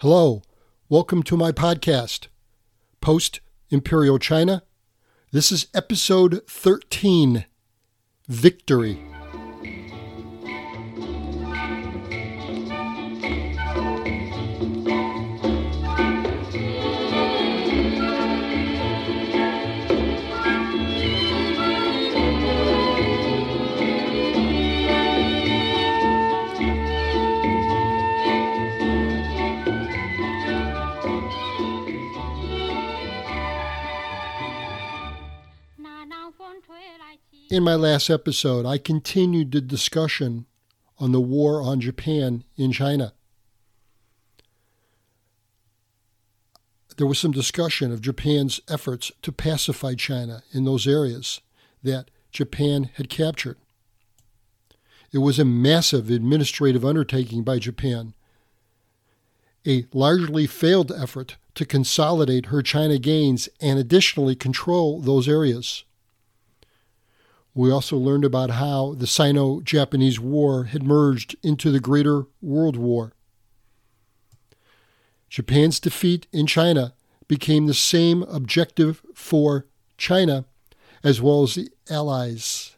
Hello, welcome to my podcast, Post Imperial China. This is episode 13 Victory. In my last episode, I continued the discussion on the war on Japan in China. There was some discussion of Japan's efforts to pacify China in those areas that Japan had captured. It was a massive administrative undertaking by Japan, a largely failed effort to consolidate her China gains and additionally control those areas. We also learned about how the Sino Japanese War had merged into the Greater World War. Japan's defeat in China became the same objective for China as well as the Allies.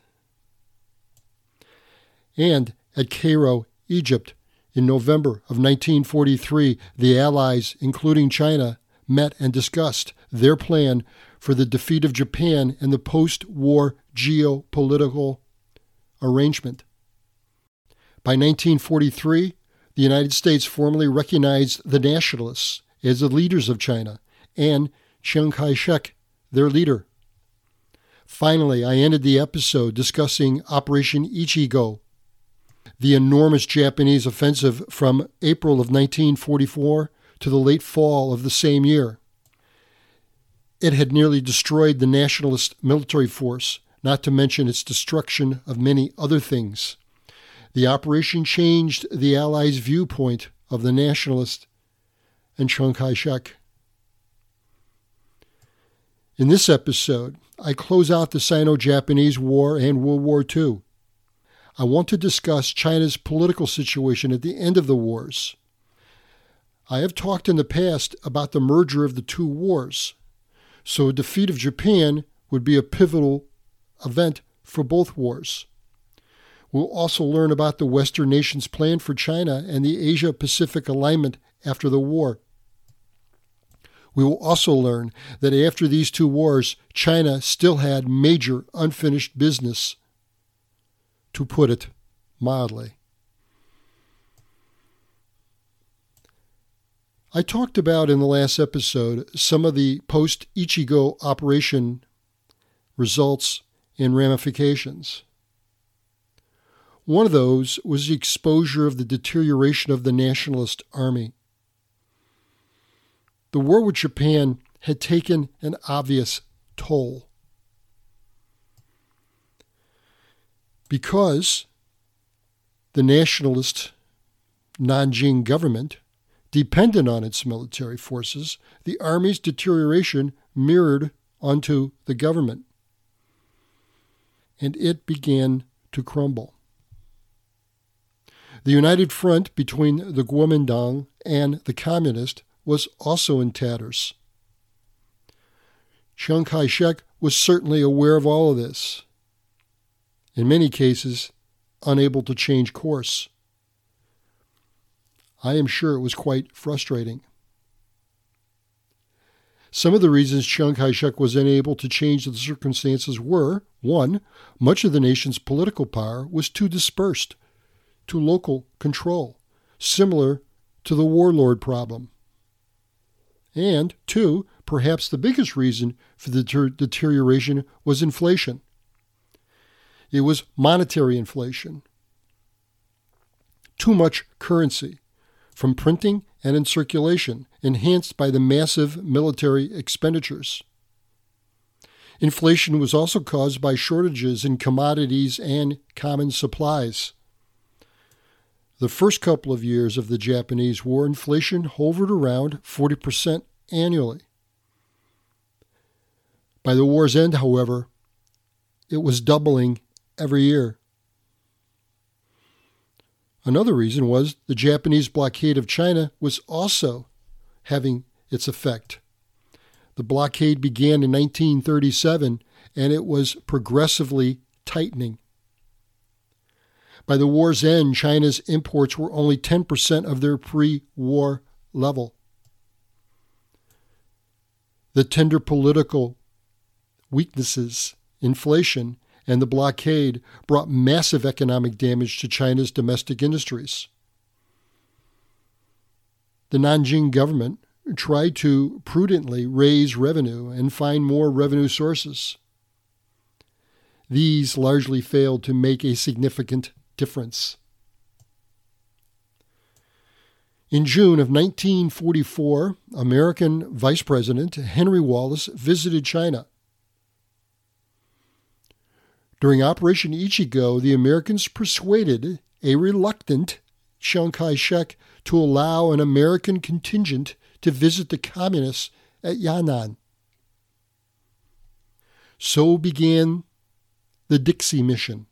And at Cairo, Egypt, in November of 1943, the Allies, including China, met and discussed their plan for the defeat of Japan in the post war geopolitical arrangement. By 1943, the United States formally recognized the nationalists as the leaders of China and Chiang Kai shek, their leader. Finally, I ended the episode discussing Operation Ichigo, the enormous Japanese offensive from April of 1944 to the late fall of the same year. It had nearly destroyed the nationalist military force, not to mention its destruction of many other things. The operation changed the Allies' viewpoint of the nationalist and Chiang Kai shek. In this episode, I close out the Sino Japanese War and World War II. I want to discuss China's political situation at the end of the wars. I have talked in the past about the merger of the two wars, so a defeat of Japan would be a pivotal event for both wars. We'll also learn about the Western nations' plan for China and the Asia Pacific alignment after the war. We will also learn that after these two wars, China still had major unfinished business, to put it mildly. I talked about in the last episode some of the post Ichigo operation results and ramifications. One of those was the exposure of the deterioration of the nationalist army. The war with Japan had taken an obvious toll. Because the nationalist Nanjing government Dependent on its military forces, the Army's deterioration mirrored onto the government, and it began to crumble. The united front between the Kuomintang and the Communist was also in tatters. Chiang Kai shek was certainly aware of all of this, in many cases, unable to change course. I am sure it was quite frustrating. Some of the reasons Chiang Kai shek was unable to change the circumstances were one, much of the nation's political power was too dispersed to local control, similar to the warlord problem. And two, perhaps the biggest reason for the ter- deterioration was inflation. It was monetary inflation. Too much currency from printing and in circulation, enhanced by the massive military expenditures. Inflation was also caused by shortages in commodities and common supplies. The first couple of years of the Japanese War, inflation hovered around 40% annually. By the war's end, however, it was doubling every year. Another reason was the Japanese blockade of China was also having its effect. The blockade began in 1937 and it was progressively tightening. By the war's end, China's imports were only 10% of their pre war level. The tender political weaknesses, inflation, and the blockade brought massive economic damage to China's domestic industries. The Nanjing government tried to prudently raise revenue and find more revenue sources. These largely failed to make a significant difference. In June of 1944, American Vice President Henry Wallace visited China. During Operation Ichigo, the Americans persuaded a reluctant Chiang Kai shek to allow an American contingent to visit the communists at Yan'an. So began the Dixie Mission.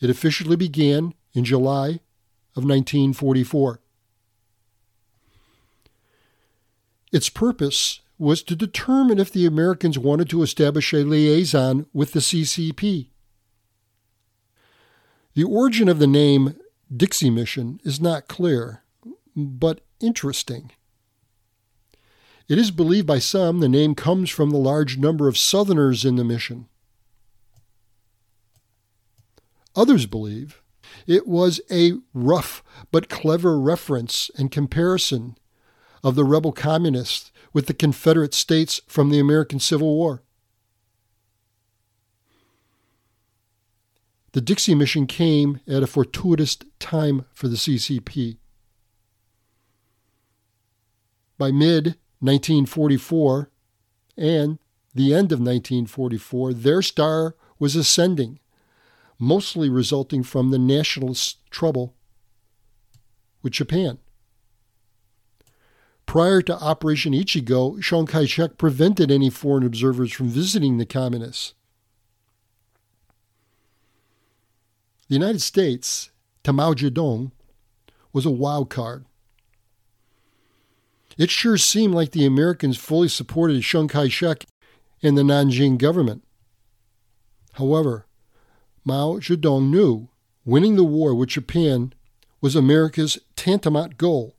It officially began in July of 1944. Its purpose was to determine if the Americans wanted to establish a liaison with the CCP. The origin of the name Dixie Mission is not clear, but interesting. It is believed by some the name comes from the large number of Southerners in the mission. Others believe it was a rough but clever reference and comparison of the rebel communists with the Confederate States from the American Civil War. The Dixie Mission came at a fortuitous time for the CCP. By mid 1944 and the end of 1944, their star was ascending, mostly resulting from the nationalist trouble with Japan. Prior to Operation Ichigo, Chiang Kai shek prevented any foreign observers from visiting the communists. The United States, to Mao Zedong, was a wild card. It sure seemed like the Americans fully supported Chiang Kai shek and the Nanjing government. However, Mao Zedong knew winning the war with Japan was America's tantamount goal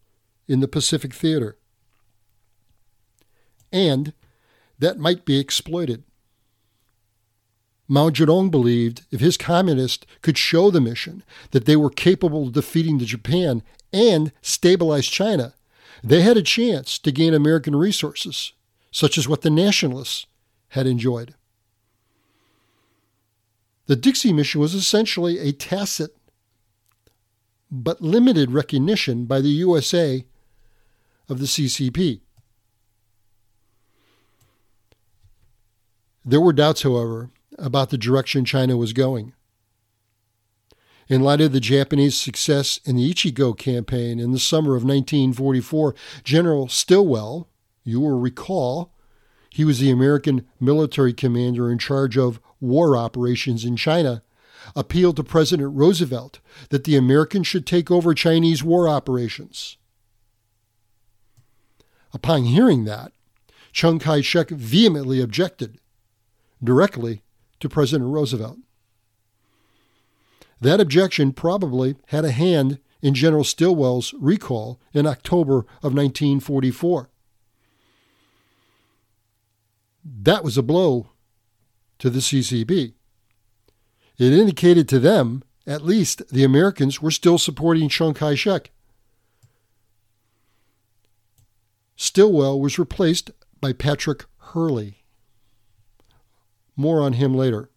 in the Pacific Theater and that might be exploited. Mao Zedong believed if his communists could show the mission that they were capable of defeating the Japan and stabilize China, they had a chance to gain American resources, such as what the nationalists had enjoyed. The Dixie mission was essentially a tacit but limited recognition by the USA of the CCP. There were doubts, however, about the direction China was going. In light of the Japanese success in the Ichigo campaign in the summer of 1944, General Stilwell, you will recall, he was the American military commander in charge of war operations in China, appealed to President Roosevelt that the Americans should take over Chinese war operations. Upon hearing that, Chiang Kai shek vehemently objected directly to President Roosevelt. That objection probably had a hand in General Stilwell's recall in October of 1944. That was a blow to the CCP. It indicated to them, at least, the Americans were still supporting Chiang Kai shek. Stilwell was replaced by Patrick Hurley. More on him later.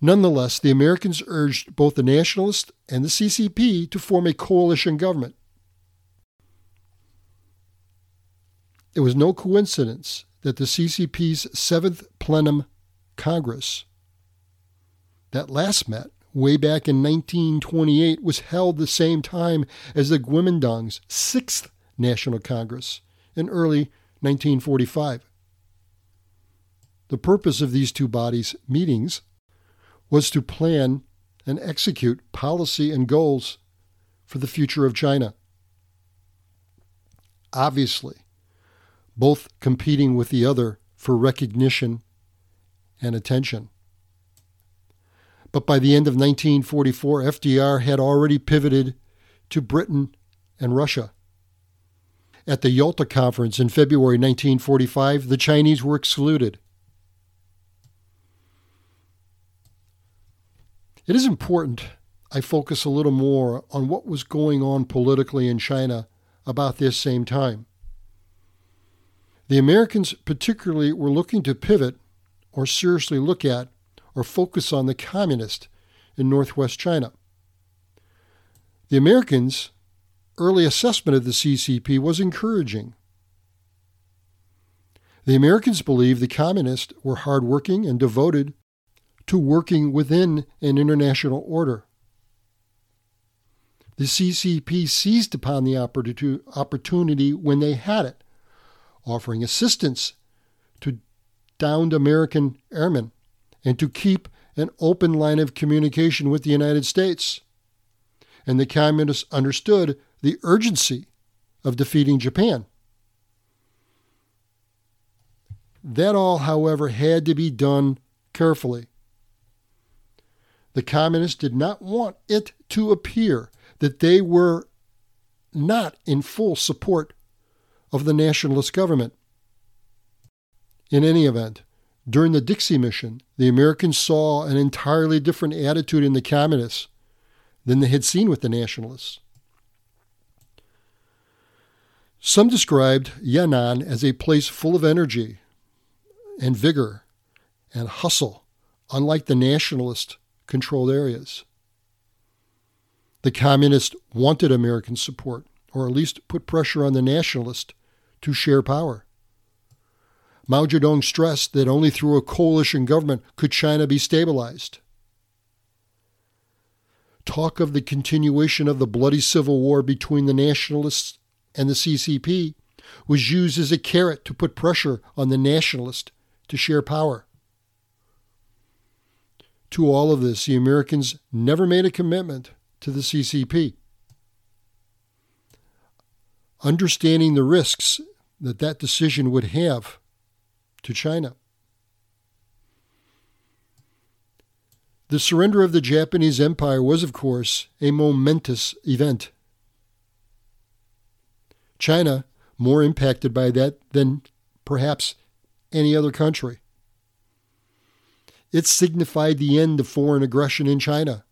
Nonetheless, the Americans urged both the Nationalists and the CCP to form a coalition government. It was no coincidence that the CCP's seventh plenum Congress, that last met way back in 1928, was held the same time as the Kuomintang's sixth National Congress in early 1945. The purpose of these two bodies' meetings was to plan and execute policy and goals for the future of China. Obviously, both competing with the other for recognition and attention. But by the end of 1944, FDR had already pivoted to Britain and Russia. At the Yalta Conference in February 1945, the Chinese were excluded. It is important I focus a little more on what was going on politically in China about this same time. The Americans, particularly, were looking to pivot or seriously look at or focus on the communist in northwest China. The Americans' early assessment of the CCP was encouraging. The Americans believed the communists were hardworking and devoted to working within an international order. The CCP seized upon the opportunity when they had it, offering assistance to downed American airmen and to keep an open line of communication with the United States. And the communists understood the urgency of defeating Japan. That all, however, had to be done carefully. The communists did not want it to appear that they were not in full support of the nationalist government. In any event, during the Dixie mission, the Americans saw an entirely different attitude in the communists than they had seen with the nationalists. Some described Yan'an as a place full of energy and vigor and hustle, unlike the nationalist controlled areas. The communists wanted American support, or at least put pressure on the nationalists to share power. Mao Zedong stressed that only through a coalition government could China be stabilized. Talk of the continuation of the bloody civil war between the nationalists and the CCP was used as a carrot to put pressure on the nationalists to share power. To all of this, the Americans never made a commitment to the CCP. Understanding the risks that that decision would have to China. The surrender of the Japanese Empire was, of course, a momentous event. China, more impacted by that than perhaps any other country. It signified the end of foreign aggression in China.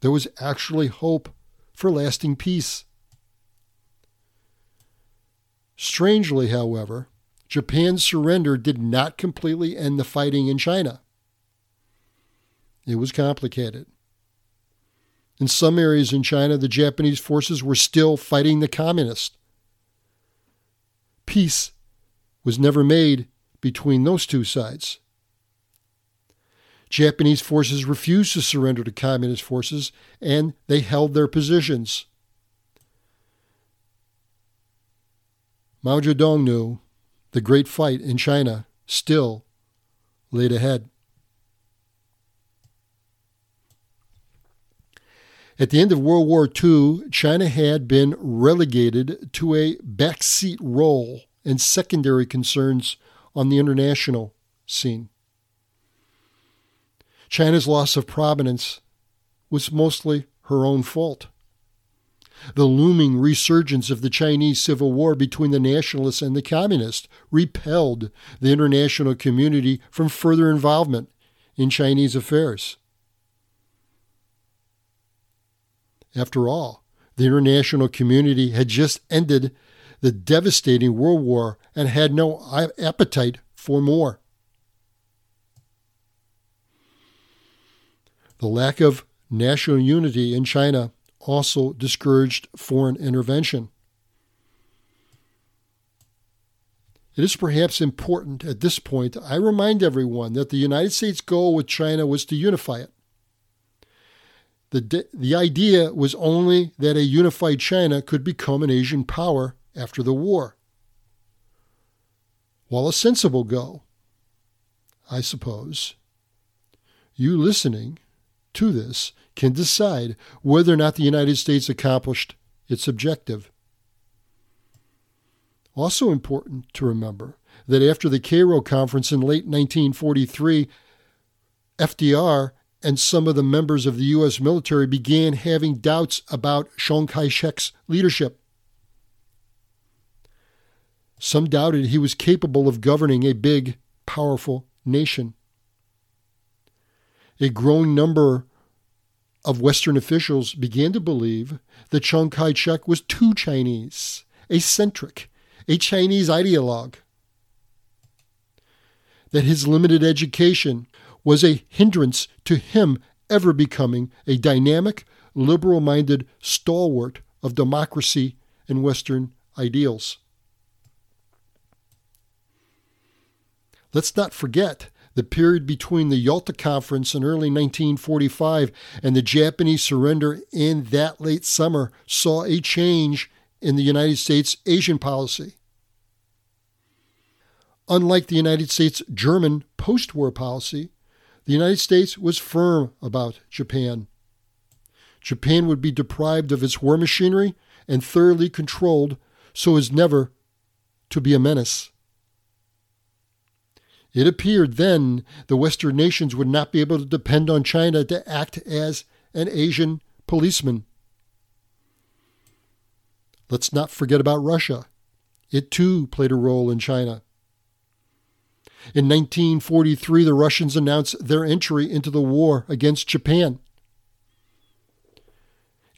There was actually hope for lasting peace. Strangely, however, Japan's surrender did not completely end the fighting in China. It was complicated. In some areas in China, the Japanese forces were still fighting the communists. Peace was never made between those two sides. Japanese forces refused to surrender to communist forces and they held their positions. Mao Zedong knew the great fight in China still laid ahead. At the end of World War II, China had been relegated to a backseat role and secondary concerns on the international scene. China's loss of prominence was mostly her own fault. The looming resurgence of the Chinese Civil War between the nationalists and the communists repelled the international community from further involvement in Chinese affairs. After all, the international community had just ended the devastating World War and had no appetite for more. The lack of national unity in China also discouraged foreign intervention. It is perhaps important at this point I remind everyone that the United States' goal with China was to unify it. The, the idea was only that a unified China could become an Asian power after the war. While a sensible goal, I suppose, you listening to this can decide whether or not the United States accomplished its objective. Also important to remember that after the Cairo Conference in late 1943, FDR and some of the members of the U.S. military began having doubts about Chiang Kai shek's leadership. Some doubted he was capable of governing a big, powerful nation. A growing number of Western officials began to believe that Chiang Kai shek was too Chinese, eccentric, a Chinese ideologue. That his limited education was a hindrance to him ever becoming a dynamic, liberal minded stalwart of democracy and Western ideals. Let's not forget the period between the Yalta Conference in early 1945 and the Japanese surrender in that late summer saw a change in the United States Asian policy. Unlike the United States German post war policy, the United States was firm about Japan. Japan would be deprived of its war machinery and thoroughly controlled so as never to be a menace. It appeared then the Western nations would not be able to depend on China to act as an Asian policeman. Let's not forget about Russia. It too played a role in China. In 1943, the Russians announced their entry into the war against Japan.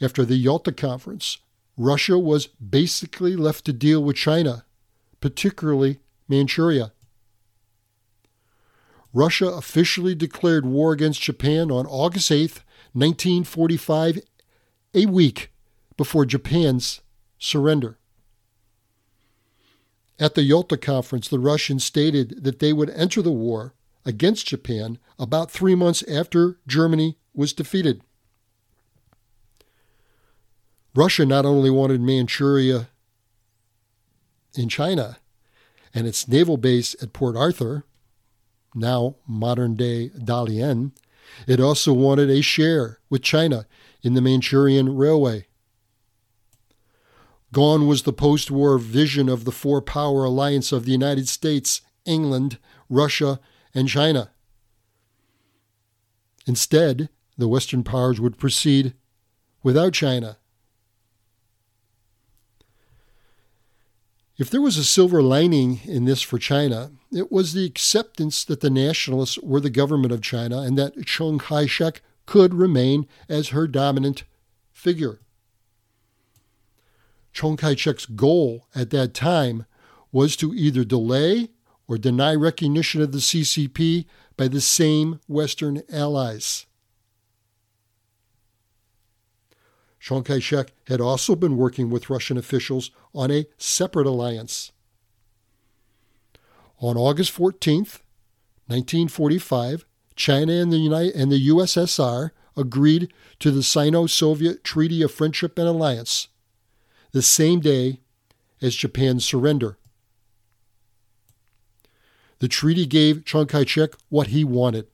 After the Yalta Conference, Russia was basically left to deal with China, particularly Manchuria. Russia officially declared war against Japan on August 8, 1945, a week before Japan's surrender. At the Yalta Conference, the Russians stated that they would enter the war against Japan about three months after Germany was defeated. Russia not only wanted Manchuria in China and its naval base at Port Arthur, now modern day Dalian, it also wanted a share with China in the Manchurian Railway. Gone was the post war vision of the four power alliance of the United States, England, Russia, and China. Instead, the Western powers would proceed without China If there was a silver lining in this for China, it was the acceptance that the nationalists were the government of China and that Chiang Kai shek could remain as her dominant figure. Chiang Kai shek's goal at that time was to either delay or deny recognition of the CCP by the same Western allies. Chiang Kai shek had also been working with Russian officials on a separate alliance. On August 14, 1945, China and the, United, and the USSR agreed to the Sino Soviet Treaty of Friendship and Alliance, the same day as Japan's surrender. The treaty gave Chiang Kai shek what he wanted.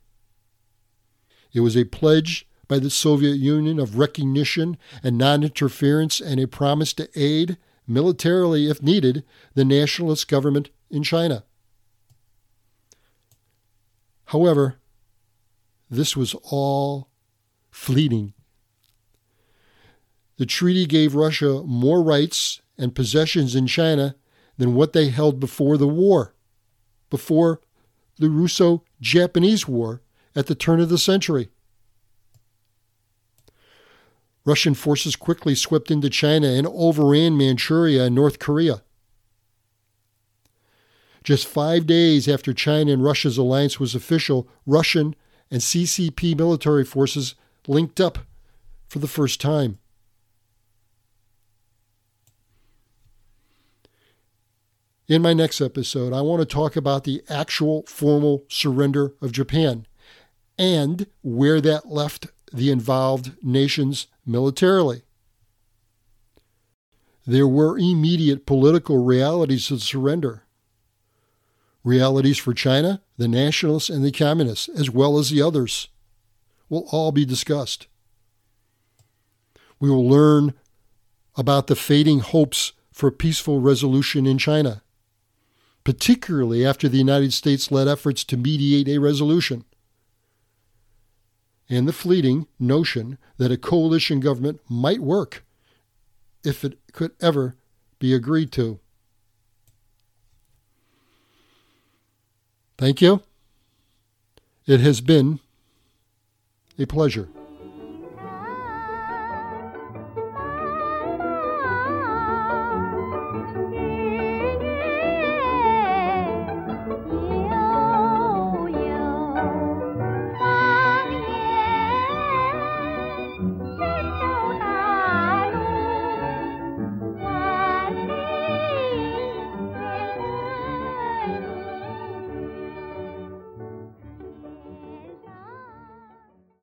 It was a pledge by the Soviet Union of recognition and non interference and a promise to aid, militarily if needed, the nationalist government in China. However, this was all fleeting. The treaty gave Russia more rights and possessions in China than what they held before the war, before the Russo Japanese War at the turn of the century. Russian forces quickly swept into China and overran Manchuria and North Korea. Just five days after China and Russia's alliance was official, Russian and CCP military forces linked up for the first time. In my next episode, I want to talk about the actual formal surrender of Japan and where that left the involved nations militarily. There were immediate political realities of surrender. Realities for China, the nationalists, and the communists, as well as the others. will all be discussed. We will learn about the fading hopes for peaceful resolution in China, particularly after the United States led efforts to mediate a resolution, and the fleeting notion that a coalition government might work if it could ever be agreed to. Thank you. It has been a pleasure.